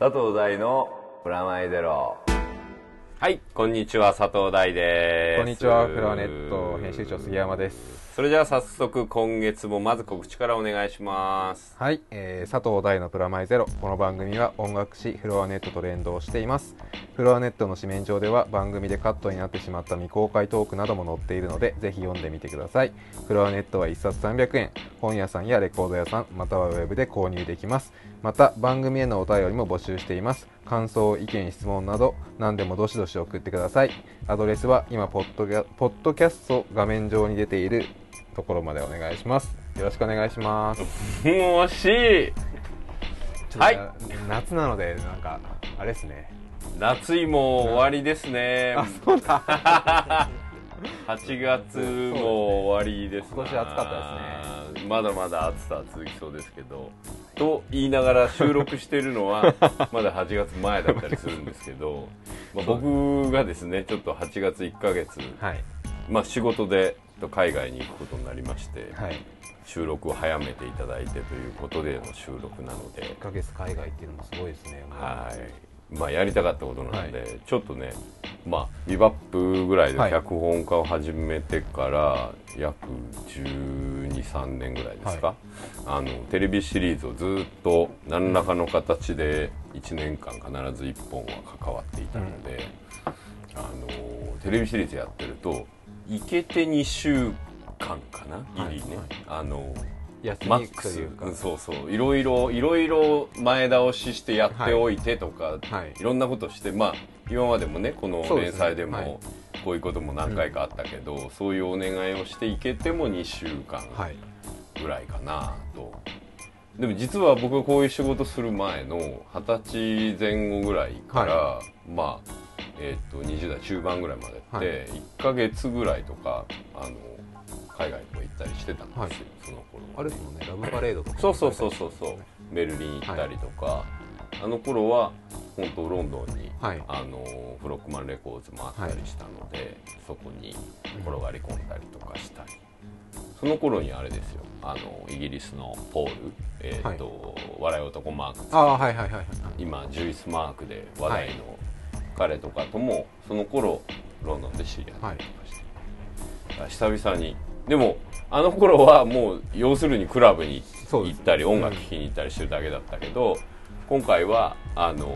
佐藤大のプラマイゼロはいこんにちは佐藤大ですこんにちは、フラワネット編集長杉山です。それじゃあ早速今月もまず告知からお願いしますはい、えー佐藤大のプラマイゼロ。この番組は音楽誌フロアネットと連動しています。フロアネットの紙面上では番組でカットになってしまった未公開トークなども載っているので、ぜひ読んでみてください。フロアネットは1冊300円。本屋さんやレコード屋さん、またはウェブで購入できます。また、番組へのお便りも募集しています。感想、意見、質問など、何でもどしどし送ってください。アドレスは今ポッドキャ、ポッドキャスト画面上に出ているところまでお願いします。よろしくお願いします。もし。いはい。夏なのでなんかあれですね。夏いも終わりですね。あそうだ。8月も終わりです。な今年暑かったですね。まだまだ暑さは続きそうですけど。と言いながら収録してるのは まだ8月前だったりするんですけど、まあ、僕がですねちょっと8月1ヶ月、はいまあ、仕事で海外に行くことになりまして、はい。収録を早めていただいてということでの収録なので。1ヶ月海外っていうのもすごいですねはい。まあやりたかったことなので、はちょっとねまあビバップぐらいではい。脚本家を始めてから約123年ぐらいですか、あのテレビシリーズをずっと何らかの形で1年間必ず1本は関わっていたので、あのテレビシリーズやってるといけて2週間かな？ギリね、はい。あのマックス。そうそう。いろいろいろいろ前倒ししてやっておいてとか、はい。い。ろんなことしてまあ今までもねこの連載でもはい。こういうことも何回かあったけど、そういうお願いをしていけても2週間はい。ぐらいかなと、でも実は僕がこういう仕事する前の二十歳前後ぐらいから、まあえっと20代中盤ぐらいまでって、はい。1ヶ月ぐらいとかあの海外とか行ったりしてたんですよ、はい。その頃は。あれですもんねラブパレードとかそうそうそうそうそう。ベルリン行ったりとか、あの頃は本当ロンドンに、はい。あのフロックマンレコーズもあったりしたので、そこに転がり込んだりとかしたり、その頃にあれですよ。あのイギリスのポール、えーと笑い男マークああはいはいはいはい今ジュイスマークで話題の彼とかともその頃ロンドンで知り合ったりとかして、久々に。でもあの頃はもう要するにクラブに行ったり音楽聴きに行ったりしてるだけだったけど、今回はあの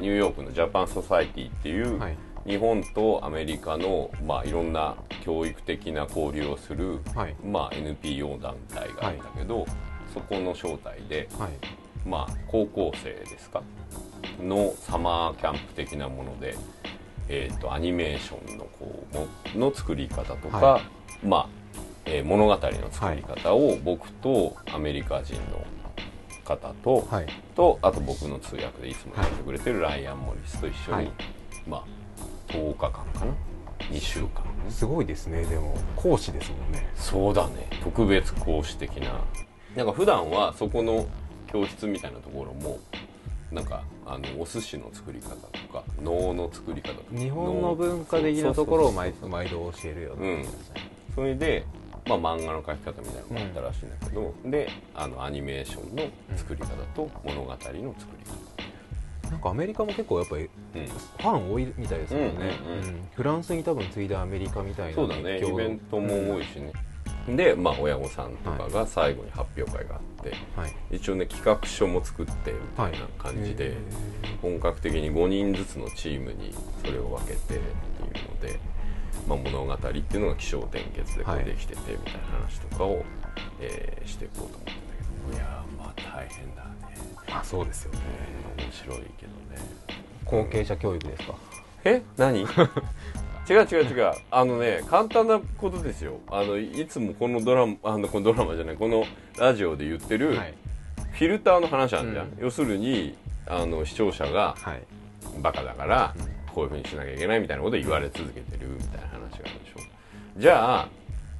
ニューヨークのジャパンソサイティっていう、はい。日本とアメリカの、まあ、いろんな教育的な交流をする、はい。まあ、NPO 団体があるんだけど、そこの招待で、はい。まあ、高校生ですか？のサマーキャンプ的なもので、えー、とアニメーションのこうもの作り方とか、はまあえー物語の作り方を僕とアメリカ人の方と,、はい。とあと僕の通訳でいつもやってくれてるライアン・モリスと一緒に、はい。まあ、10日間かな？2週間。すごいですね。でも講師ですもんね。そうだね。特別講師的な。なんか普段はそこの教室みたいなところもなんかあのお寿司の作り方とか能の作り方とか。日本の文化的なところを毎毎度教えるような。うん。それで、まあ、漫画の描き方みたいなのもあったらしいんだけど、であのアニメーションの作り方と物語の作りなんかアメリカも結構やっぱり方、うん、ファン多いみたいですよね、うんうんうん。うん。フランスに多分次いでアメリカみたいなそうだね。イベントも多いしね、で、まあ、親御さんとかが最後に発表会があって、はい。一応ね企画書も作ってみたいな感じで、へ本格的に5人ずつのチームにそれを分けてっていうので、まあ、物語っていうのが起承転結でこれできててみたいな話とかを、えーしていこうと思ってんだけどいやーまあ大変だね、あそうですよね。えー面白いけどね。後継者教育ですか？え？何？違う違う違う。あのね簡単なことですよ。あのいつもこのドラマあのこのドラマじゃないこのラジオで言ってる、はい。フィルターの話あるじゃん、うん。要するにあの視聴者がはい。バカだからこういうふうにしなきゃいけないみたいなことを言われ続けてるみたいな話があるでしょじゃあ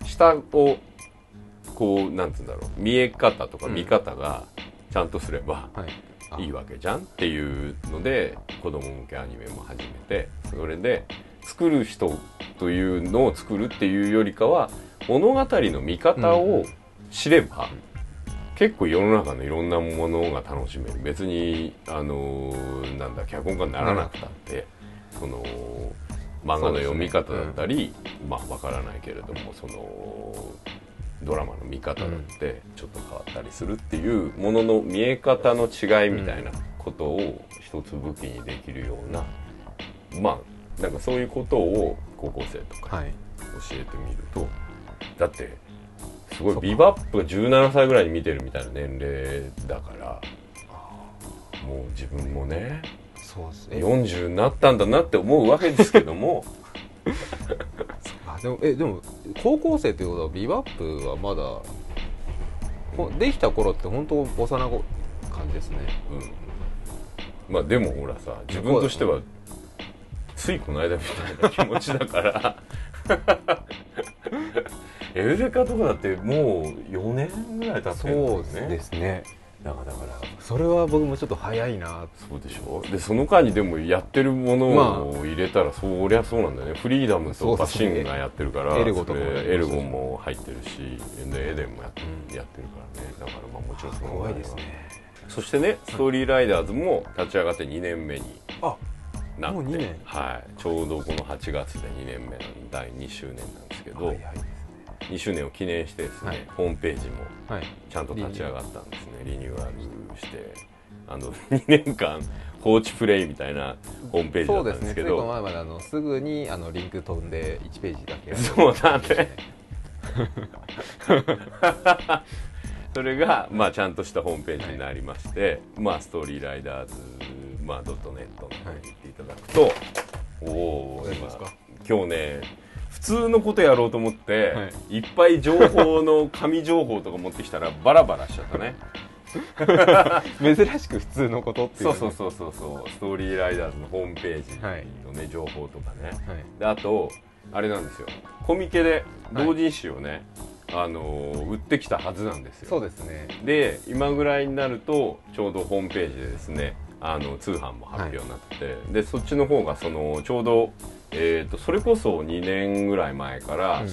下をこうなんつうんだろう。見え方とか見方がちゃんとすればはい。あ。いいわけじゃんっていうので子供向けアニメも始めてそれで作る人というのを作るっていうよりかは物語の見方を知れば結構世の中のいろんなものが楽しめる別にあのーなんだ脚本家にならなくたって、その漫画の読み方だったり、まあわからないけれどもそのドラマの見方だってちょっと変わったりするっていうものの見え方の違いみたいなことを一つ武器にできるような、まあなんかそういうことを高校生とかはい。教えてみるとだってすごいビバップが17歳ぐらいに見てるみたいな年齢だからもう自分もねそうですえ。40になったんだなって思うわけですけども。あでもえでも高校生ということはビバップはまだほできた頃って本当幼子感じですね。うん。まあでもほらさ自分としてはついこの間みたいな気持ちだから。エウレカとかだってもう4年ぐらい経ってるんそうだよね。ですね。だからだからそれは僕もちょっと早いなそうでしょ？でその間にでもやってるものを入れたらそりゃそうなんだよね。フリーダムとパシングがやってるからエルゴとかエルゴも入ってるしでエデンもやって,、うん。やってるからね。だからまあもちろんその怖いですね。そしてねストーリーライダーズも立ち上がって2年目に。あなってもう2年。はい、ちょうどこの8月で2年目の第2周年なんですけど、はいはい2周年を記念してですね、はい。ホームページもはい。ちゃんと立ち上がったんですね。リニューアルしてあの 2年間放置プレイみたいなホームページだそうったんですけですね。ついこのど前まであのすぐにあのリンク飛んで1ページだけそうだね それが、まあ、ちゃんとしたホームページになりまして、まあ、ストーリーライダーズ、まあ、ドットネットに行っていただくと、おお大丈夫ですか？今日ね普通のことやろうと思って、、はい。っぱい情報の紙情報とか持ってきたらバラバラしちゃったね。珍しく普通のことっていうそうそうそうそうそう。ストーリーライダーズのホームページのね、情報とかね。はい。であとあれなんですよ。コミケで同人誌をね、あのー売ってきたはずなんですよ。そうですね。で今ぐらいになるとちょうどホームページでですねあの通販も発表になってて、でそっちの方がそのちょうど、えー、とそれこそ2年ぐらい前からうん。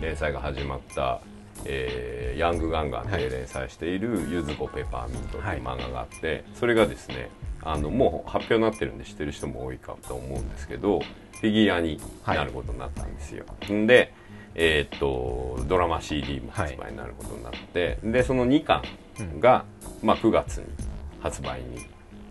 連載が始まった「えーヤングガンガン」はいで連載している「ゆずこペパーミント」っていう漫画があって、それがですねあのもう発表になってるんで知ってる人も多いかと思うんですけどフィギュアになることになったんですよ。んでえーっとドラマ CD も発売になることになって、でその2巻が、まあ、9月に発売に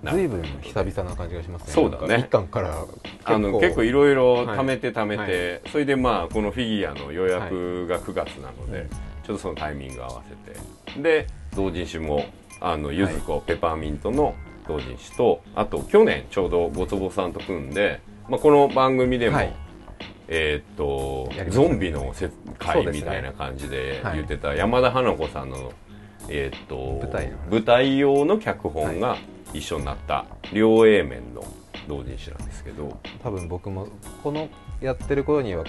なる。随分久々な感じがしますね。そうだね。なんか一巻からあの結構いろいろはい。貯めて貯めて、それでまあこのフィギュアの予約が9月なので、うん。ちょっとそのタイミング合わせて。で同人誌もあのゆずこ、ペパーミントの同人誌とあと去年ちょうどごつぼさんと組んで、まあ、この番組でも、はいえーっとね。ゾンビのせそう会ですねみたいな感じではい。言ってた山田花子さんの、えーっと舞台舞台用の脚本が一緒になった両 A 面の同人誌なんですけど。多分僕もこのやってる頃には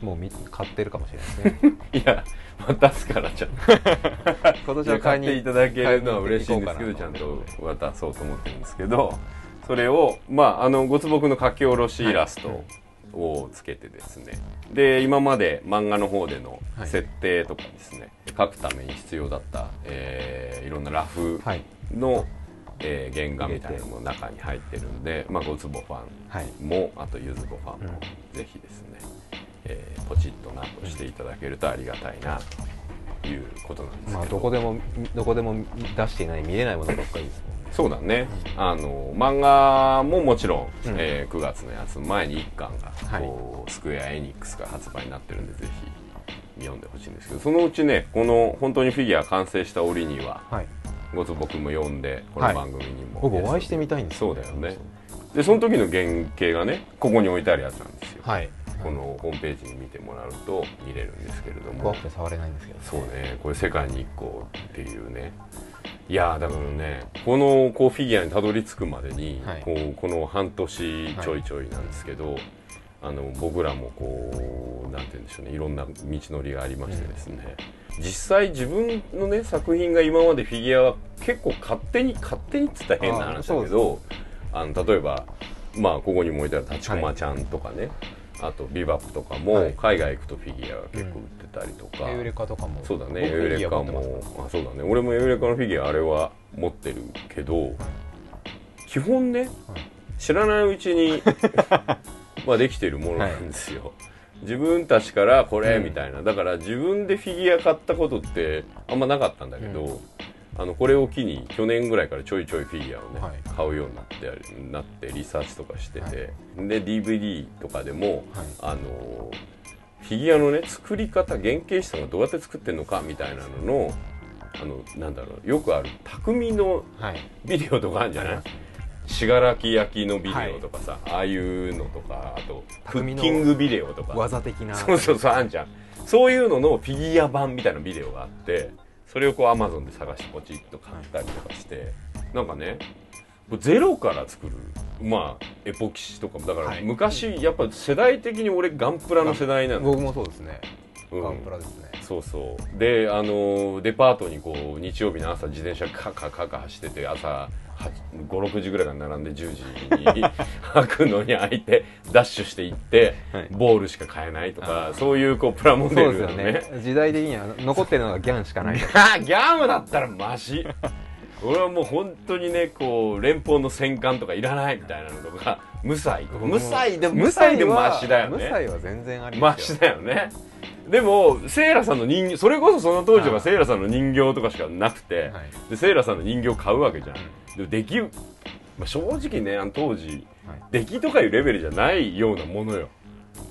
もうみ買ってるかもしれないですね。いや、またすからちゃんと。今年いや買っていただけるのは嬉しいんですけど、ちゃんと渡そうと思ってるんですけど、それを、まあ、あの、ごつぼくの書き下ろしイラストをつけてですね、で、今まで漫画の方でのはい。設定とかですね、書くために必要だった、えーいろんなラフはい。の、えー原画みたいなのも中に入ってるんで、まあ、ごつぼファンはい。もあとゆずこファンも、ぜひですね、えーポチッとなとしていただけるとありがたいなということなんですけど、まあどこでもどこでも出していない見れないものばっかりですもんねそうだね、あの漫画ももちろん、うん。えー9月のやつ前に1巻が、はい。こうスクエア・エニックスから発売になってるんでぜひ読んでほしいんですけどそのうちねこの本当にフィギュア完成した折にははい。ごつ僕も読んでこの番組にも、僕お会いしてみたいんですそうだよね。でその時の原型がねここに置いてあるやつなんですよ、はい。このホームページに見てもらうと見れるんですけれども。怖くて触れないんですけど。そうね。これ世界に1個っていうねいやーだからねこのこうフィギュアにたどり着くまでに、はい。こうこの半年ちょいちょいなんですけど、あの僕らもこうなんて言うんでしょうねいろんな道のりがありましてですね、実際自分のね作品が今までフィギュアは結構勝手に勝手にっつったら変な話だけどあの例えばまあここにも置いてある立駒ちゃんとかね、あとビバップとかも、はい。海外行くとフィギュアが結構売ってたりとか、エウレカとかも。そうだね。僕エウレカもあそうだね。俺もエウレカのフィギュアあれは持ってるけど、基本ね、知らないうちに まあできてるものなんですよ、自分たちからこれうん。みたいな、だから自分でフィギュア買ったことってあんまなかったんだけど、うんあのこれを機に去年ぐらいからちょいちょいフィギュアをね、はい。買うようになってなってリサーチとかしてて、で DVD とかでも、はい。あのフィギュアのね作り方原型師さんがどうやって作ってるのかみたいなののあのなんだろうよくある匠のはい。ビデオとかあるんじゃない？信楽焼きのビデオとかさ、ああいうのとかあとクッキングビデオとか。技的な。そうそうそうあんじゃん。そういうののフィギュア版みたいなビデオがあってそれをこうアマゾンで探してポチッと買ったりとかして、なんかねゼロから作るまあエポキシとかもだからはい。昔、やっぱ世代的に俺ガンプラの世代なの、僕もそうですね。うん。ガンプラですね。そうそう。であのデパートにこう日曜日の朝自転車カカカカ走ってて朝56時ぐらいから並んで10時に開くのに開いてダッシュして行って、はい。ボールしか買えないとかそういうこうプラモデルのですよね。時代的には残ってるのがギャンしかない。ギャムだったらマシ。俺はもう本当にねこう連邦の戦艦とかいらないみたいなのとか無彩とか無彩でも無彩でもマシだよね。無彩は全然ありマますよ。シだよねでもセイラさんの人形それこそその当時はセイラさんの人形とかしかなくて、はい。でセイラさんの人形買うわけじゃん、でもできる、まあ、正直ねあの当時はい。出来とかいうレベルじゃないようなものよ、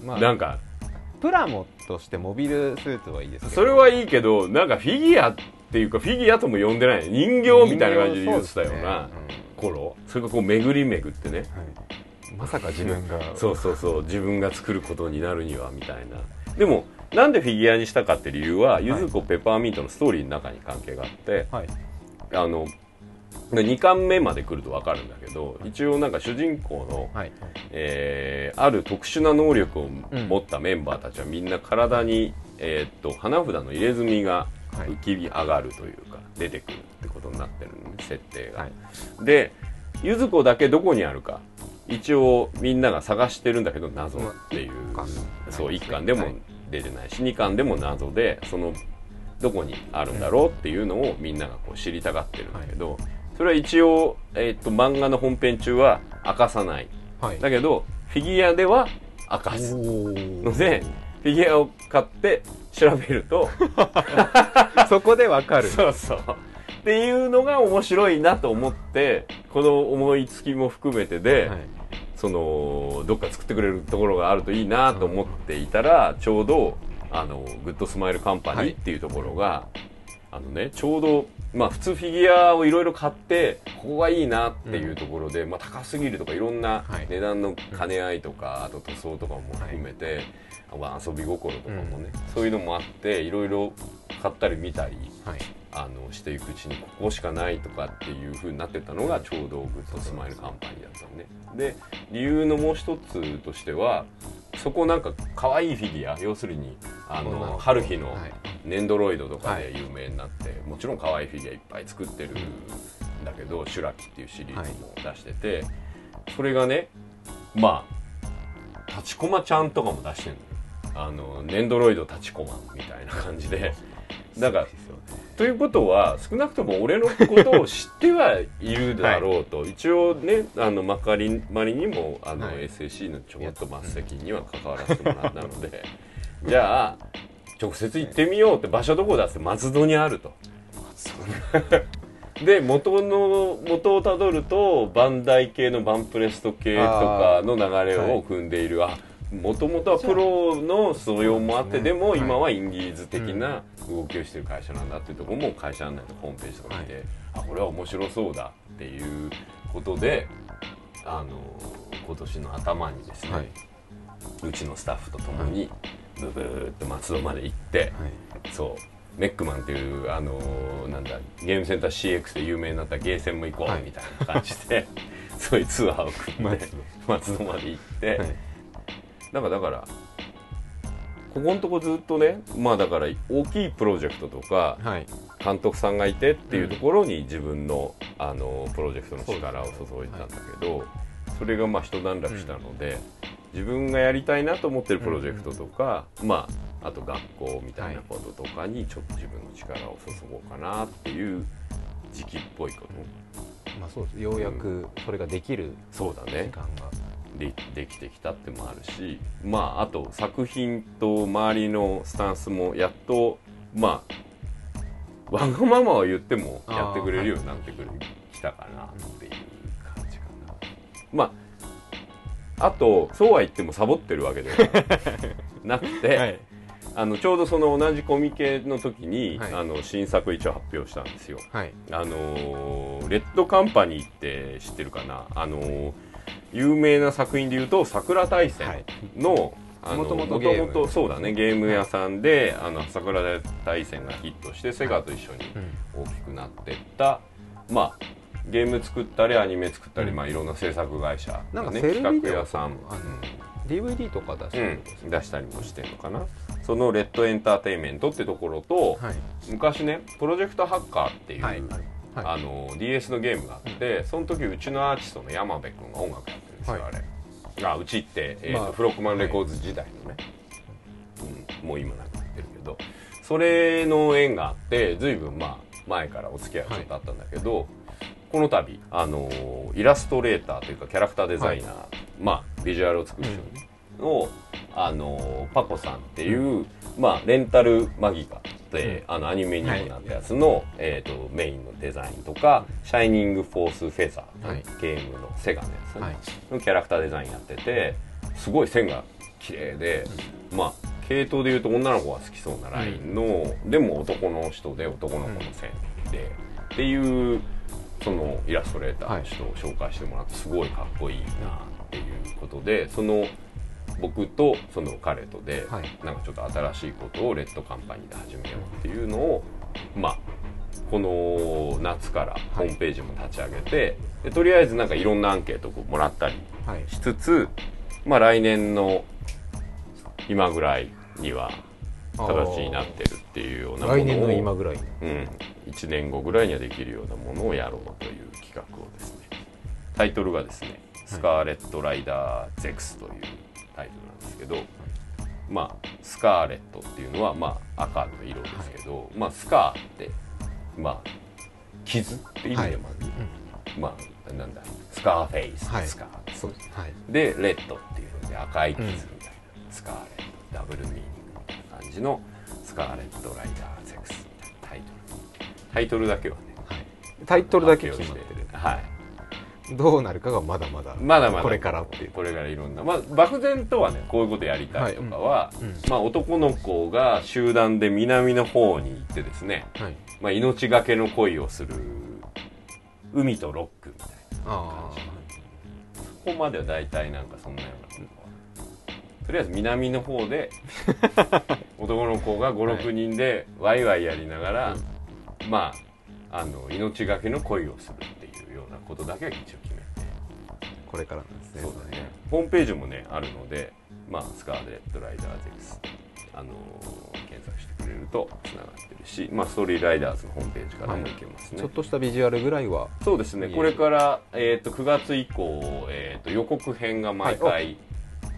まあなんかプラモとしてモビルスーツはいいですそれはいいけどなんかフィギュアっていうかフィギュアとも呼んでない。人形みたいな感じで言ってたような頃。それがこう巡り巡ってね。はい。まさか自分が。そうそうそう。自分が作ることになるにはみたいな。でもなんでフィギュアにしたかって理由は、ゆずこペッパーミントのストーリーの中に関係があってはい。あの2巻目まで来ると分かるんだけど一応なんか主人公の、はい。えーある特殊な能力を持ったメンバーたちはみんな体に、えーっと花札の入れ墨がはい。浮き上がるというか、出てくるってことになってるのね設定が。はい。でゆず子だけどこにあるか。一応みんなが探してるんだけど謎っていう、そうないですね1巻でもはい出てないし2巻でも謎でそのどこにあるんだろうっていうのをみんながこう知りたがってるんだけど、それは一応、えーっと漫画の本編中は明かさない。はい。だけどフィギュアでは明かす。のでフィギュアを買って調べると そこでわかる。そうそう。っていうのが面白いなと思ってこの思いつきも含めてで、はいそのどっか作ってくれるところがあるといいなと思っていたら、ちょうどあのグッドスマイルカンパニーっていうところが、あのねちょうどまあ普通フィギュアをいろいろ買ってここがいいなっていうところで、まあ高すぎるとかいろんなはい。値段の兼ね合いとか、あと塗装とかも含めて、まあ遊び心とかもね、そういうのもあっていろいろ買ったり見たりはいあのしていくうちにここしかないとかっていう風になってったのがちょうどグッドスマイルカンパニーだったのね。で理由のもう一つとしてはそこなんか可愛いフィギュア要するにあの春日のはい。ねんどろいどとかで有名になって、もちろん可愛いフィギュアいっぱい作ってるんだけど、シュラキっていうシリーズも出してて、それがねまあタチコマちゃんとかも出してるのよ。あのネンドロイド立ちコマみたいな感じで。だからということは少なくとも俺のことを知ってはいるだろうと、一応ねあのまかりまりにもあの、はい。SAC のちょこっと末席には関わらせてもらったので。じゃあ直接行ってみようって場所どこだって松戸にあると。で元の元をたどるとバンダイ系のバンプレスト系とかの流れを組んでいる。あもともとはプロの素養もあってでも今はインディーズ的な動きをしてる会社なんだっていうところも会社案内とホームページとか見て、あこれは面白そうだっていうことであの今年の頭にですね、はい。うちのスタッフと共にブブーっと松戸まで行って、はい。そうメックマンっていうあのーなんだゲームセンター CX で有名になったゲーセンも行こはい。うみたいな感じで、そういうツアーを組んで松松戸まで行って、はいなんかだからここのとこずっとねまあだから大きいプロジェクトとかはい。監督さんがいてっていうところに自分の,、あのプロジェクトの力を注いでたんだけどそ,、れがまあ一段落したので、自分がやりたいなと思ってるプロジェクトとか、まああと学校みたいなこととかにちょっと自分の力を注ごうかなっていう時期っぽいこと、まあそうです。ようやくそれができる時そうだね。間が、でできてきたってもあるしまああと作品と周りのスタンスもやっとまあわがままは言ってもやってくれるようになってくる、きたかなっていう感じかな。まああとそうは言ってもサボってるわけでは なくて、はい。あのちょうどその同じコミケの時に、はい。あの新作一応発表したんですよ。はい。あのーレッドカンパニーって知ってるかな？あのー有名な作品でいうと桜大戦はい。の、あの元々ゲーム。元々そうだねゲーム屋さんで、あの桜大戦がヒットしてセガと一緒にうん。大きくなってった、まあゲーム作ったりアニメ作ったり、うん。まあ、いろんな制作会社なんか企画屋さん、あの DVD とか出してうん。出したりもしてるのかな。そのレッドエンターテインメントってところと、はい。昔ねプロジェクトハッカーっていう、はいはい。あの DS のゲームがあって、その時うちのアーティストの山部君が音楽やってるんですよ、はい。あれ。あうちって、えーとまあフロックマンレコーズ時代のね、うん、もう今なくなってるけど。それの縁があって随分まあ前からお付き合いはちょっとあったんだけど、この度あのイラストレーターというかキャラクターデザイナー、まあビジュアルを作る人の、あのパコさんっていう、まあ、レンタルマギカあのアニメにもなったやつの、えー、とメインのデザインとか「シャイニング・フォース・フェザー」はい。ゲームのセガのやつね、はい。のキャラクターデザインやっててすごい線が綺麗で、まあ系統でいうと女の子が好きそうなラインの、でも男の人で男の子の線で、っていうそのイラストレーターの人を紹介してもらってすごいかっこいいなっていうことでその僕とその彼とで、はい。なんかちょっと新しいことをレッドカンパニーで始めようっていうのをまあこの夏からホームページも立ち上げて、でとりあえずなんかいろんなアンケートをもらったりはい。しつつ、まあ、来年の今ぐらいには形になってるっていうようなものを来年の今ぐらいに。うん、1年後ぐらいにはできるようなものをやろうという企画をですね。タイトルがですね「スカーレット・ライダー・ゼクス」というタイトルなんですけど、まあスカーレットっていうのは、まあ、赤の色ですけど、まあスカーってまあ傷って意味でもある、まあなんだスカーフェイス、はいスカーそうです。はい。でレッドっていうので赤い傷みたいな、スカーレットダブルミーニングみたいな感じのスカーレット・ライダー・ゼクスみたいなタイトル。タイトルだけはねはい。タイトルだけ決まってる。はいどうなるかがまだまだまだまだ。これからっていう。これからいろんな。まあ漠然とはねこういうことやりたいとかは、い。うん。うん。まあ男の子が集団で南の方に行ってですね、はい。まあ、命がけの恋をする海とロックみたいなあここまでは大体なんかそんなようなことりあえず南の方で 男の子が56人でワイワイやりながら、まああの命がけの恋をするいうようなことだけは一応決めて。あこれからなんですねそうだね。ホームページもねあるので、まあ、スカーレット・ライダーゼクス、あのー検索してくれるとつながってるし、まあ、ストーリーライダーズのホームページからも行けますね、ちょっとしたビジュアルぐらいは。そうですね。これから、えー、と9月以降、えー、と予告編が毎回、はい。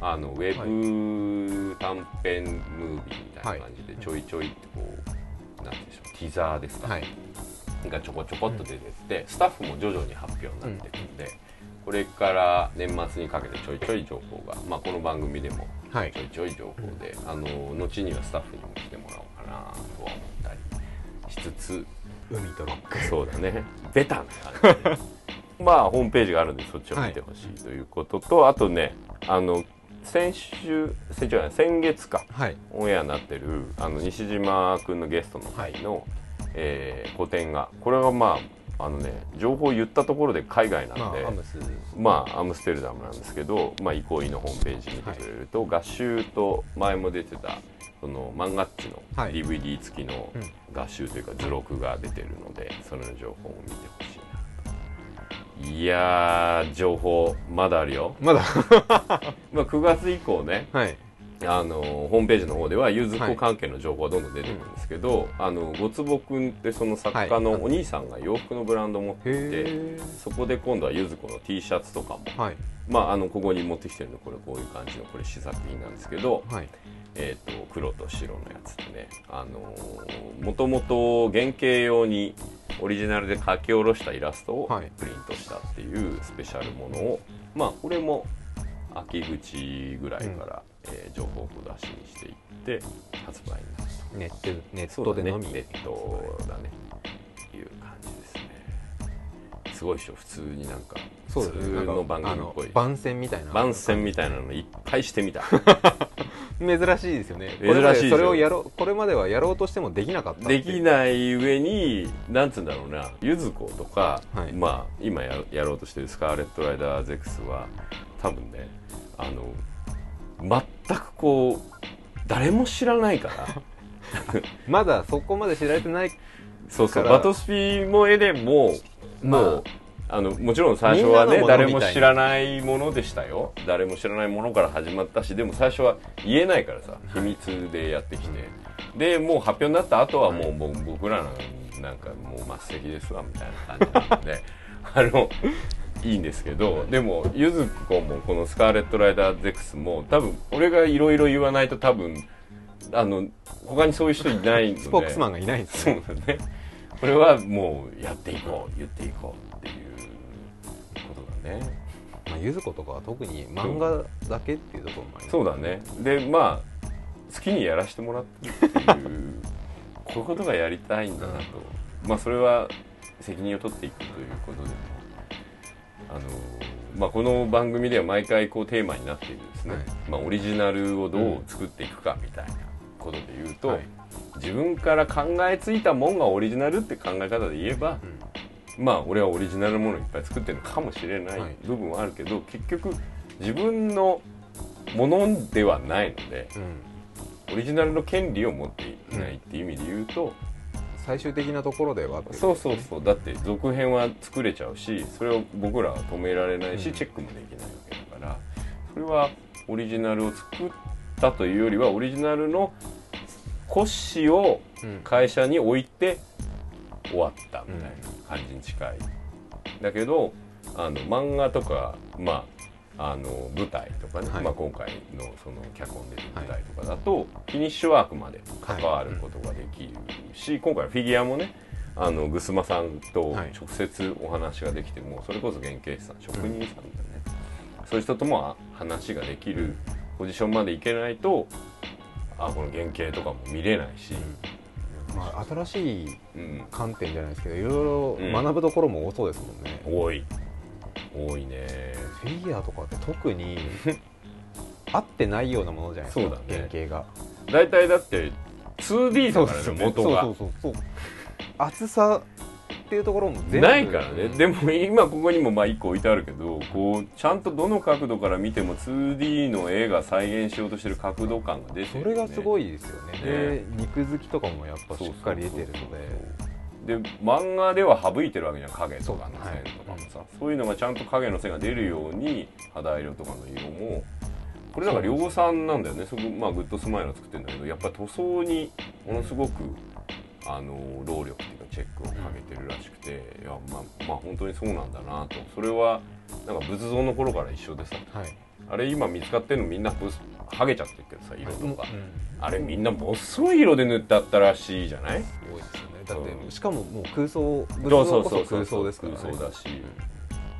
あのウェブ短編ムービーみたいな感じでちょいちょいってこうなんでしょうティザーですか、はいがちょこちょこっと出てって、スタッフも徐々に発表になってるんで、これから年末にかけてちょいちょい情報が、まあ、この番組でもはい。ちょいちょい情報で、あの後にはスタッフにも来てもらおうかなとは思ったりしつつ海とロック。そうだね。ベタな感じでまあホームページがあるんでそっちを見てほしいということと、あとねあの先週先週じゃない先月か。はい。オンエアになってるあの西島君のゲストの回の、えー個展が。これはまああのね情報を言ったところで海外なんで、まあアムステルダム。なんですけど、まあ、憩いのホームページ見てくれると、合集と前も出てたその漫画っちのはい。DVD 付きのうん。合集というか図録が出てるのでそれの情報を見てほしいなと。いやー情報まだあるよ、まだ。まあ、9月以降ね。はいあのホームページの方ではゆず子関係の情報がどんどん出てくるんですけど、あのごつぼくんってその作家のお兄さんが洋服のブランドを持ってい。て、へそこで今度はゆず子の T シャツとかも、ーはい。まあ、あのここに持ってきてるのこれこういう感じのこれ試作品なんですけど、はい。えー、と黒と白のやつでねあのもともと原型用にオリジナルで書き下ろしたイラストをはい。プリントしたっていうスペシャルものを、まあこれも秋口ぐらいから、えー情報を小出しにしていって発売になるネットネットでのみ、ネットだね。いう感じですね。すごいでしょ普通になんかそうですね。普通の番組っぽい。番宣みたいな。番宣みたいなのいっぱいしてみた 珍しいですよね。珍しいそれをやろうこれまではやろうとしてもできなかったできない上になんつうんだろうな。ゆず子とか、はい。まあ今ややろうとしてるスカーレット・ライダー・ゼクスは多分ねあの全くこう誰も知らないから。まだそこまで知られてないそうそう。バトスピもエデンもまあ。もう、あのもちろん最初はね誰も知らないものでしたよ。誰も知らないものから始まったしでも最初は言えないからさ秘密でやってきて、でもう発表になった後はもう、僕らなんかもう末席ですわみたいな感じなので。あのいいんですけどでもゆず子もこの「スカーレット・ライダー・ゼクス」も多分俺がいろいろ言わないと多分あの他にそういう人いないのでスポークスマンがいないんですそうねだね。これはもうやっていこう言っていこうっていうことだね。まあ、ゆず子とかは特に漫画だけっていうところもあります。そうだね。でまあ好きにやらせてもらってるっていうこういうことがやりたいんだなと、まあそれは責任を取っていくということで。もあのまあ、この番組では毎回こうテーマになっているですね、はい。まあ、オリジナルをどう作っていくかみたいなことで言うと、はい。自分から考えついたもんがオリジナルって考え方で言えば、まあ俺はオリジナルのものをいっぱい作ってるのかもしれないはい。部分はあるけど、結局自分のものではないのでうん、うん。オリジナルの権利を持っていないっていう意味で言うと、最終的なところではそうそうそう。だって続編は作れちゃうしそれを僕らは止められないし、うん。チェックもできないわけだからそれはオリジナルを作ったというよりはオリジナルの骨子をうん。会社に置いて終わったみたいな感じに近い、だけどあの漫画とかまああの舞台とかね、はい。まあ、今回のその脚本で舞台とかだと、フィニッシュワークまで関わることができるし、今回フィギュアもねあのグスマさんとはい。直接お話ができて、もうそれこそ原型師さん職人さんだよね、そういう人とも話ができるポジションまでいけないとあこの原型とかも見れないし、まあ、新しいうん、観点じゃないですけどいろいろ学ぶところも多そうですもんね、多い。多いねフィギュアとかって特に 合ってないようなものじゃないですか原型が。大体だって 2D だからね元が。そうそうそうそう。厚さっていうところも全部。ないからね。でも今ここにもまあ1個置いてあるけどこうちゃんとどの角度から見ても 2D の絵が再現しようとしてる角度感が出てる、それがすごいいですよね。ねで肉付きとかもやっぱしっかり出てるのでで漫画では省いてるわけじゃん影とかの線とかもさ。そう,、いうのがちゃんと影の線が出るように肌色とかの色もこれなんか量産なんだよね。そこまあグッドスマイルを作ってるんだけどやっぱり塗装にものすごくあの労力っていうかチェックをかけてるらしくて、いやまあまあ本当にそうなんだなと。それはなんか仏像の頃から一緒でさ。はい。あれ今見つかってるのみんなぶす剥げちゃってるけどさ色とか、うん。あれみんな細い色で塗ってあったらしいじゃない？多いですよねだっうん。てしかももう空想仏像こそ空想ですからね。空想だし、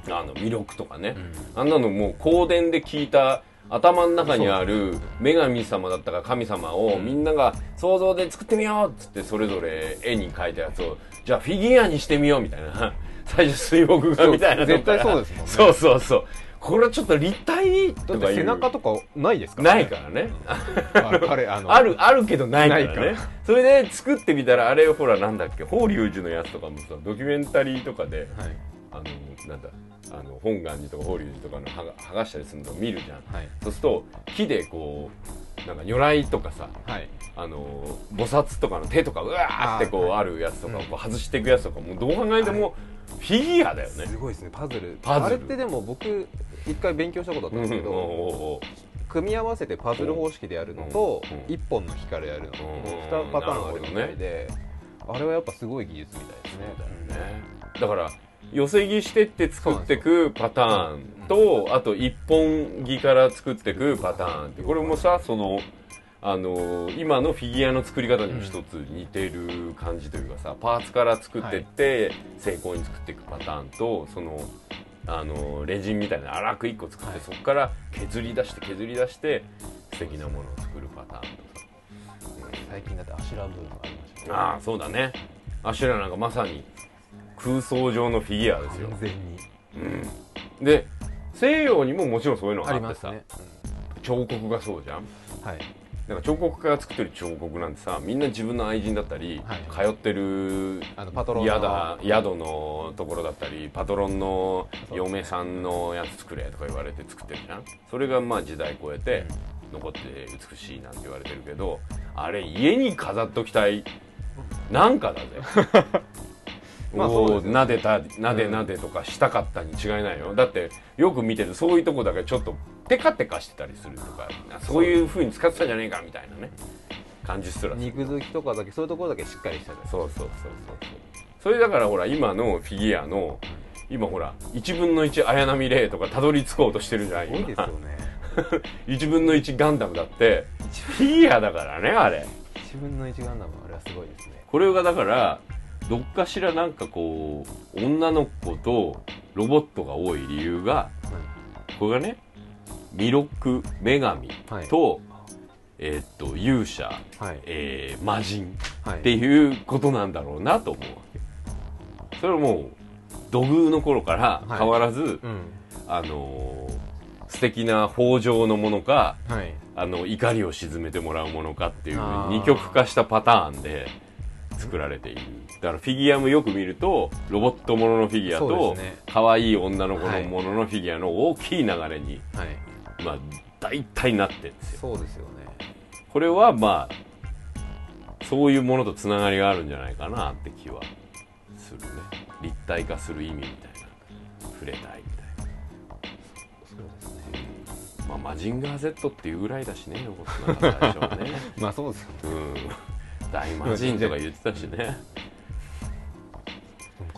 あの魅力とかね、うん。あんなのもう香典で聞いた頭の中にある女神様だったか神様をみんなが想像で作ってみようっつってそれぞれ絵に描いたやつをじゃあフィギュアにしてみようみたいな。最初水墨画みたいな絶対そうですもんね。そうそうそうこれちょっと立体とか背中とかないですからないからね。あ彼あの あるあるけどないからね。それで作ってみたらあれほらなんだっけ？法隆寺のやつとかもさドキュメンタリーとかではい。あのなんだあの本願寺とか法隆寺とかの剥が剥がしたりするのを見るじゃん。はい。そうすると木でこうなんか如来とかさはいあの菩薩とかの手とかうわーってこうあるやつとかをこう外していくやつとかもうどう考えてもフィギュアだよね。すごいですねパズル。パズル。あれってでも僕一回勉強したことあったんですけどおう組み合わせてパズル方式でやるのとうんうん1本の火からやるの。うん2パターンあるみたいであれはやっぱすごい技術みたいですね。ねだから寄せ木してって作ってくパターンとあと一本木から作ってくパターンってこれもさそのあの今のフィギュアの作り方にも一つ似てる感じというかさパーツから作ってって精巧に作っていくパターンとそのあのレジンみたいな粗く一個作って、はい。そこから削り出して削り出して素敵なものを作るパターンと。さ最近だってアシュラブームありましたね。ああそうだね。アシュラなんかまさに空想上のフィギュアですよ。完全に。うん。で西洋にももちろんそういうのがああってさ、りますね。彫刻がそうじゃん。はいなんか彫刻家が作ってる彫刻なんてさみんな自分の愛人だったり、はい。通ってるあのパトロンの。宿宿のところだったりパトロンの嫁さんのやつ作れとか言われて作ってるじゃん。それがまあ時代超えて残って美しいなんて言われてるけどあれ家に飾っときたい。なんかだぜ まあそうでなでたなでなでとかしたかったに違いないよ。だってよく見てるとそういうとこだけちょっとテカテカしてたりするとかそういう風に使ってたんじゃねえかみたいなね感じすら肉付きとかだけそういうところだけしっかりしてるそうそうそうそうそう。それだからほら今のフィギュアの今ほら1分の1綾波レイとかたどり着こうとしてるじゃんすごいですよ今ね。1分の1ガンダムだってフィギュアだからねあれ。1分の1ガンダムあれはすごいですね。これがだからどっかしらなんかこう女の子とロボットが多い理由がこれがね弥勒女神はい。と、えーっと勇者、はい。えー魔人はい。っていうことなんだろうなと思うわけ。それはもう土偶の頃から変わらず、うん。あのー素敵な豊穣のものかはい。あの怒りを鎮めてもらうものかっていう二極化したパターンで作られている。だからフィギュアもよく見るとロボットもののフィギュアと可愛い女の子はいのもののフィギュアの大きい流れに、はい。まあ大体なってるんですよ。そうですよね。これはまあそういうものとつながりがあるんじゃないかなって気はするね。立体化する意味みたいな。触れたいみたいな。そうですね。まあマジンガー Z っていうぐらいだしね残ってなかった最初はね。まあそうですよね。うん大魔人とか言ってたしね、で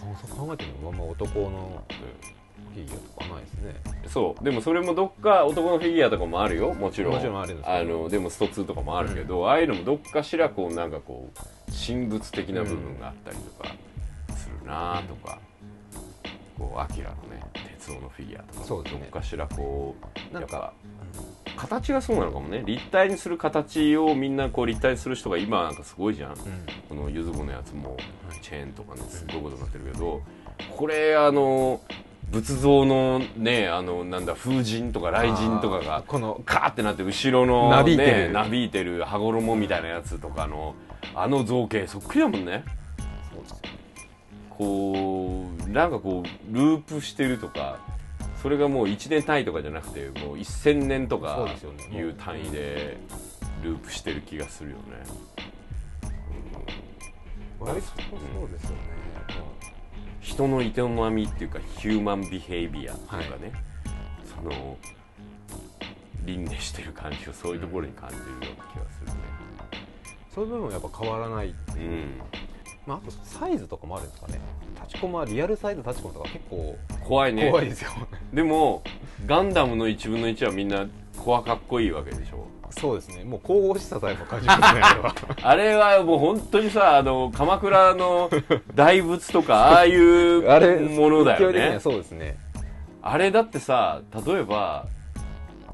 もそう考えてみればあんま男のフィギュアとかないですね。そう。でもそれもどっか男のフィギュアとかもあるよもちろん。もちろんあるんです。あのでもスト2とかもあるけど、ああいうのもどっかしらこうなんかこう神仏的な部分があったりとかするなとか、こうアキラのね鉄道のフィギュアとかもそね。どっかしらこうなんか形がそうなのかもね。立体にする形をみんなこう立体にする人が今なんかすごいじゃん、うん。このゆずぼのやつもチェーンとかねすごいことになってるけどこれあの仏像のねあのなんだ風神とか雷神とかあがーこのカーってなって後ろの、ね、なびいてる。なびいてる羽衣みたいなやつとかのあの造形そっくりだもんね。こうなんかこうループしてるとかそれがもう1年単位とかじゃなくてもう1000年とかいう単位でループしてる気がするよね、割とそうですよね。人の営みっていうかヒューマンビヘイビアっていうかね、その輪廻してる感じをそういうところに感じるような気がするね。そういう部分はやっぱ変わらない。うんまああとサイズとかもあるんですかね。立ちコマリアルサイズ立ちコマとか結構怖いね。怖いですよ でもガンダムの1分の1はみんな怖かっこいいわけでしょ。そうですね。もう神々しささえも感じますねあれは。あれはもう本当にさあの鎌倉の大仏とかああいう あれものだよね。そうですね。あれだってさ例えば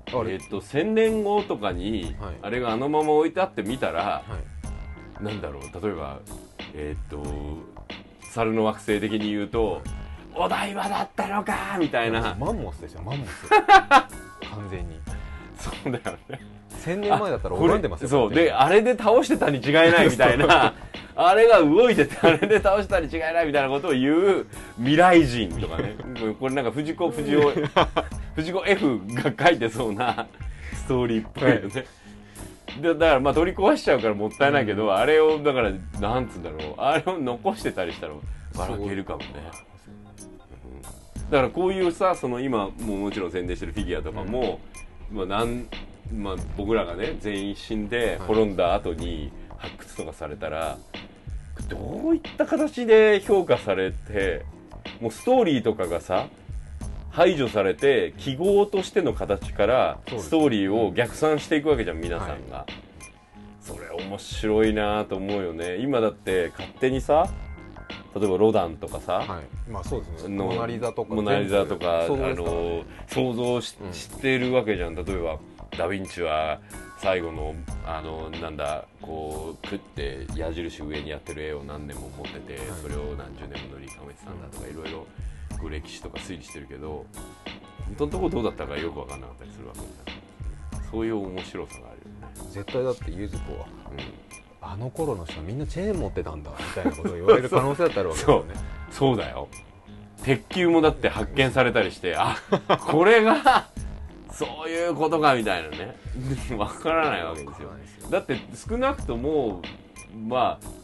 えっと1000年後とかに、はい。あれがあのまま置いてあってみたら、はいなんだろう例えばえっと猿の惑星的に言うとお台場だったのかみたいな。マンモスですよマンモス。完全に。そうだよね。1000年前だったら拝んでますよそう。であれで倒してたに違いないみたいな。あれが動いててあれで倒したに違いないみたいなことを言う未来人とかね。これなんか藤子不二雄藤子 F が書いてそうなストーリーっぽいよね、でだからまあ取り壊しちゃうからもったいないけど、あれをだからなんつうんだろう。あれを残してたりしたらばらけるかもね。だからこういうさその今もうもちろん宣伝してるフィギュアとかも、まあなんまあ、僕らがね全員死んで滅んだ後に発掘とかされたら、どういった形で評価されてもうストーリーとかがさ排除されて記号としての形からストーリーを逆算していくわけじゃん皆さんが、それ面白いなと思うよね。今だって勝手にさ例えばロダンとかさ、はい。まあそうですね。のモナリザとかモナリザとかね。の想像し,、うんしてるわけじゃん。例えばダ・ヴィンチは最後のあのなんだこうクって矢印上にやってる絵を何年も持ってて、それを何十年も塗り固めてたんだとか、いろいろこう歴史とか推理してるけど本当のところどうだったかよく分かんなかったりするわけじゃんそういう面白さがあるよね、絶対だってゆず子はうん。あの頃の人はみんなチェーン持ってたんだみたいなことを言われる可能性だってあるわけですよね。そう。だよ。鉄球もだって発見されたりしてあこれがそういうことかみたいなね。わからないわけですよ。だって少なくともまあ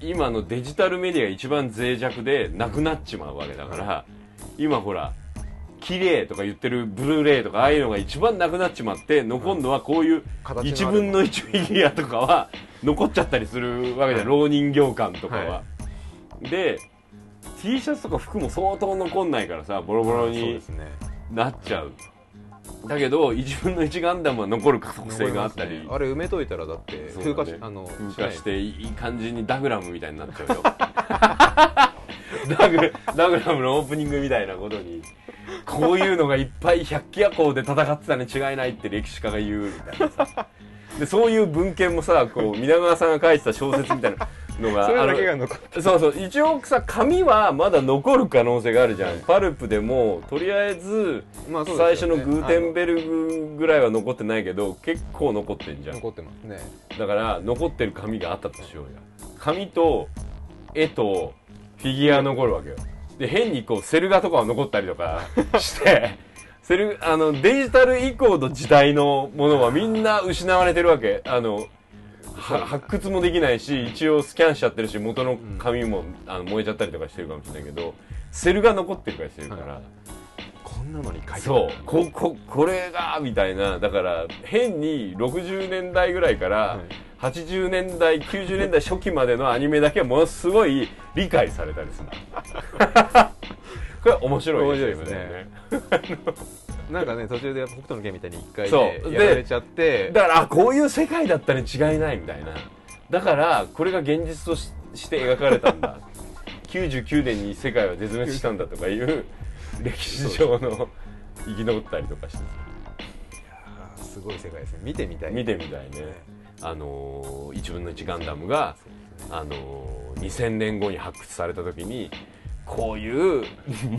今のデジタルメディアが一番脆弱でなくなっちまうわけだから、今ほら綺麗とか言ってるブルーレイとかああいうのが一番なくなっちまって残るのはこういう1形のある分の。1フィギュアとかは残っちゃったりするわけじゃん。老人形館とかは、はで T シャツとか服も相当残んないからさボロボロになっちゃうだけど1分の1ガンダムは残る可能性があったり、ね。あれ埋めといたらだって風化しあの風化ししていい感じにダグラムみたいになっちゃうよ。ダグダグラムのオープニングみたいなことに。こういうのがいっぱい百鬼夜行で戦ってたに違いないって歴史家が言うみたいなさ。でそういう文献もさこう皆川さんが書いてた小説みたいなのがそうそう。一応さ紙はまだ残る可能性があるじゃん、はい。パルプでもとりあえずまあそう最初のグーテンベルグぐらいは残ってないけど結構残ってんじゃん。残ってますね。だから残ってる紙があったとしようよ。紙と絵とフィギュア残るわけよ。で変にこうセル画とかは残ったりとか してセルあのデジタル以降の時代のものはみんな失われてるわけ。あのは発掘もできないし一応スキャンしちゃってるし元の紙も、あの燃えちゃったりとかしてるかもしれないけどセルが残ってるからしてるから、はいこんなのに書いてそう。こここれがみたいな。だから変に60年代ぐらいからはい。80年代90年代初期までのアニメだけはものすごい理解されたりする。これ面白い面白いですね。ねなんかね途中で北斗の拳みたいに一回でやられちゃって。だからあこういう世界だったに違いないみたいな。だからこれが現実としして描かれたんだ。99年に世界は絶滅したんだとかいう歴史上の生き残ったりとかしてすごい世界ですね。見てみたい。見てみたいね。あのー、1分の1ガンダムが、あのー、2000年後に発掘された時にこういう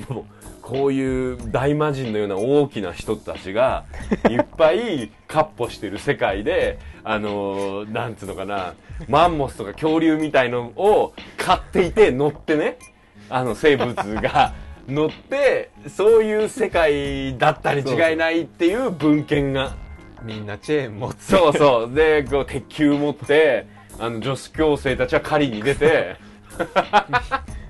もうこういう大魔神のような大きな人たちが いっぱい闊歩してる世界であのー、なんつうのかなマンモスとか恐竜みたいのを飼っていて乗ってねあの生物が 乗ってそういう世界だったに違いないっていう文献が。みんなチェーン持って。そうそう。で、こう、鉄球持って、あの、女子高生たちは狩りに出て、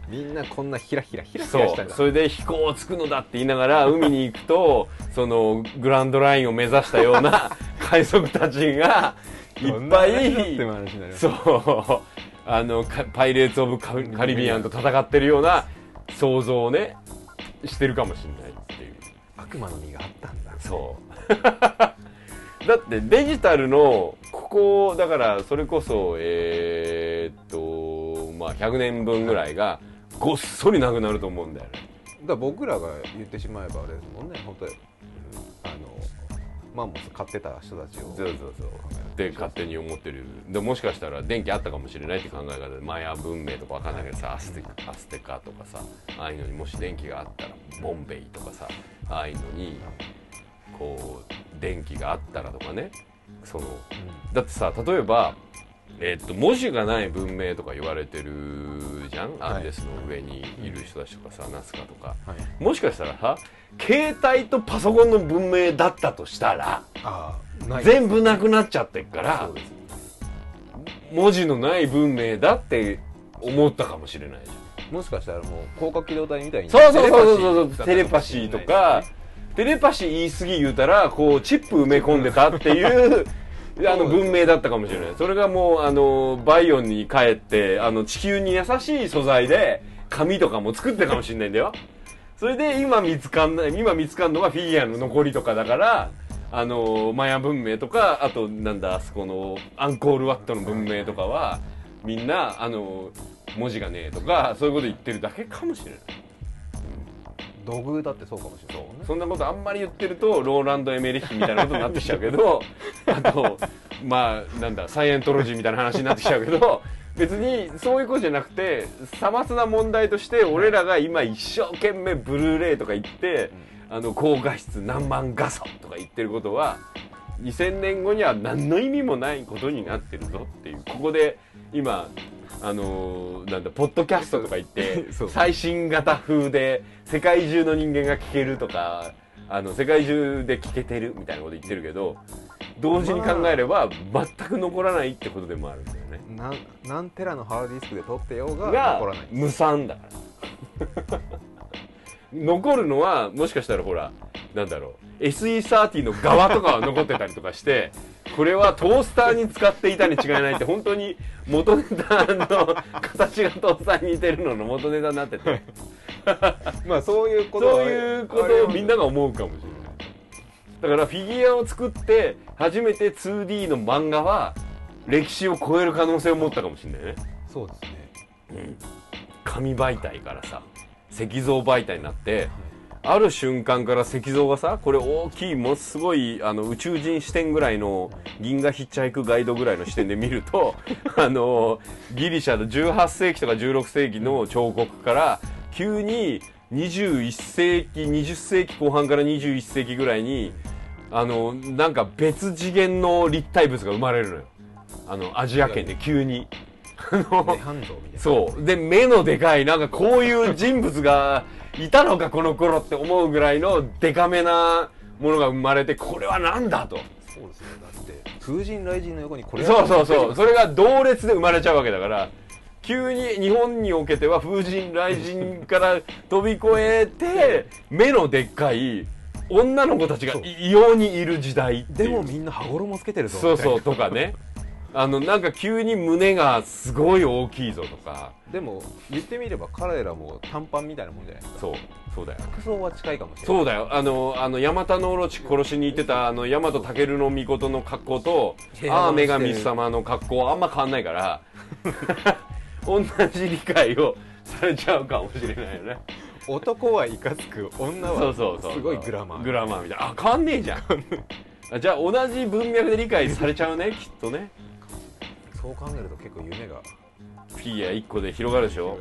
みんなこんなヒラヒラヒラヒそう。ラしたんだそれで飛行をつくのだって言いながら、海に行くと、その、グランドラインを目指したような海賊たちが、いっぱい、そう、あの、カパイレーツ・オブ・カカリビアンと戦ってるような想像をね、してるかもしれないっていう。悪魔の実があったんだそう だってデジタルのここだからそれこそえーっとまあ100年分ぐらいがごっそりなくなると思うんだよね。だ僕らが言ってしまえばあれですもんね。本当に。あのマンモス買ってた人たちを。そうそうそう。って勝手に思ってる。でもしかしたら電気あったかもしれないって考え方でマヤ文明とかわかんないけどさアステアステカとかさああいうのにもし電気があったらボンベイとかさああいうのにこう電気があったらとかね。そのだってさ例えば、えっと文字がない文明とか言われてるじゃん、はい。アンデスの上にいる人たちとかさ、ナスカとか。はい。もしかしたらさ携帯とパソコンの文明だったとしたら全部なくなっちゃってっからそうです文字のない文明だって思ったかもしれないじゃん。もしかしたらもう広角機動隊みたいにそうそうそうそうそう。テレパシーとかテレパシー言い過ぎ言うたらこうチップ埋め込んでたっていうあの文明だったかもしれない。それがもうあのバイオンに帰ってあの地球に優しい素材で紙とかも作ってるかもしれないんだよ。それで今見つかんない今見つかんのがフィギュアの残りとかだからあのマヤ文明とかあとなんだあそこのアンコールワットの文明とかはみんなあの文字がねえとかそういうこと言ってるだけかもしれない土偶だってそうかもしれないね。そんなことあんまり言ってるとローランド・エメリッヒみたいなことになってきちゃうけど あとまあなんだサイエントロジーみたいな話になってきちゃうけど別にそういうことじゃなくてさまつな問題として俺らが今一生懸命ブルーレイとか言って、あの高画質何万画素とか言ってることは2000年後には何の意味もないことになってるぞっていう。ここで今あのーなんだポッドキャストとか言って 最新型風で世界中の人間が聞けるとかあの世界中で聞けてるみたいなこと言ってるけど同時に考えれば全く残らないってことでもあるんだよね。なん何テラのハードディスクで撮ってようがが残らない。無産だから。残るのはもしかしたらほらなんだろう SE30 の側とかは残ってたりとかしてこれはトースターに使っていたに違いないって本当に元ネタの形がトースターに似てるのの元ネタになってて。まあそういうことはそういうことをみんなが思うかもしれない。だからフィギュアを作って初めて 2D の漫画は歴史を超える可能性を持ったかもしれないね。そうですね。紙媒体からさ石像媒体になってある瞬間から石像がさこれ大きいものすごいあの宇宙人視点ぐらいの銀河ヒッチハイクガイドぐらいの視点で見ると あのギリシャの18世紀とか16世紀の彫刻から急に21世紀20世紀後半から21世紀ぐらいにあのなんか別次元の立体物が生まれるのよあのアジア圏で急に。あのそう。で、目のでかい、なんかこういう人物がいたのか、この頃って思うぐらいのデカめなものが生まれて、これはなんだと。そうですねだって風神雷神の横にこれそうそうそう。それが同列で生まれちゃうわけだから、急に日本におけては風神雷神から飛び越えて、目のでっかい女の子たちが異様にいる時代。でもみんな羽衣つけてるぞそうそうとかね。あの、なんか急に胸がすごい大きいぞとか。なでも言ってみれば彼らも短パンみたいなもんじゃないですか。そう、そうだよ。服装は近いかもしれない。そうだよ。あのあのヤマタノオロチ殺しに行ってたあのヤマトタケルの御事の格好とああ女神様の格好はあんま変わんないから 同じ理解をされちゃうかもしれないよね。男はいかつく女そうはそうそう。すごいグラマー。グラマーみたいな。あ変わんねえじゃん。あじゃあ同じ文脈で理解されちゃうねきっとねそう考えると結構夢がフィギュア1個で広がるでしょ？ね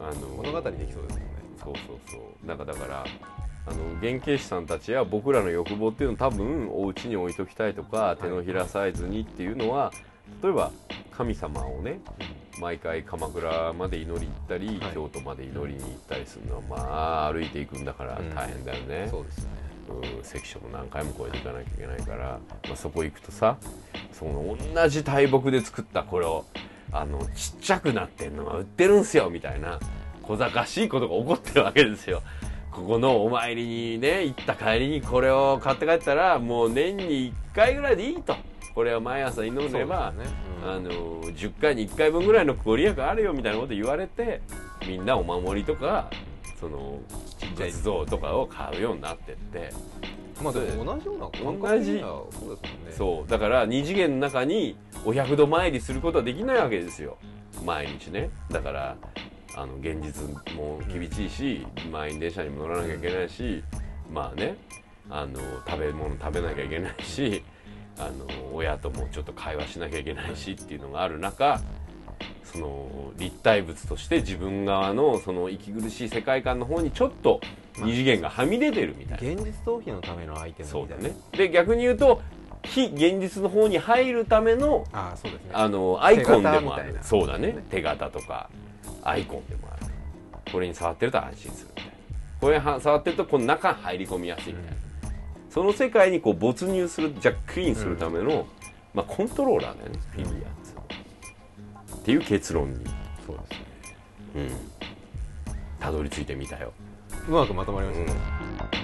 あの物語できそうですもんね。そうそうそう。なんかだからあの原型師さんたちや僕らの欲望っていうのを多分お家に置いときたいとか手のひらサイズにっていうのは例えば神様をね毎回鎌倉まで祈りに行ったり、はい。京都まで祈りに行ったりするのはまあ歩いていくんだからうん大変だよね、そうですよねうん、関所も何回も越えていかなきゃいけないから、まあ、そこ行くとさその同じ大木で作ったこれをあのちっちゃくなってんのが売ってるんすよみたいな小賢しいことが起こってるわけですよ。ここのお参りにね行った帰りにこれを買って帰ったらもう年に1回ぐらいでいいと。これを毎朝祈れば、そうですよね。うん。あの10回に1回分ぐらいのご利益あるよみたいなこと言われてみんなお守りとかそのちっちゃい像とかを買うようになってって。まあでも同じような感覚にはそうですもんね。そう。だから二次元の中にお百度参りすることはできないわけですよ。毎日ね。だからあの現実も厳しいし満員電車にも乗らなきゃいけないしまあね。あの食べ物食べなきゃいけないしあの親ともちょっと会話しなきゃいけないしっていうのがある中その立体物として自分側のその息苦しい世界観の方にちょっと二次元がはみ出てるみたいな。現実逃避のためのアイテムみたいな。そうだね。で逆に言うと非現実の方に入るためのああそうですね。あのアイコンでもある。そうだね。手形とかアイコンでもある。これに触ってると安心するみたいな。これは触ってるとこの中入り込みやすいみたいな、その世界にこう没入するジャックインするための、まあ、コントローラーだよねフィギュアっていう結論に。そうですね。うん。たどり着いてみたよ。うまくまとまりましたね、うん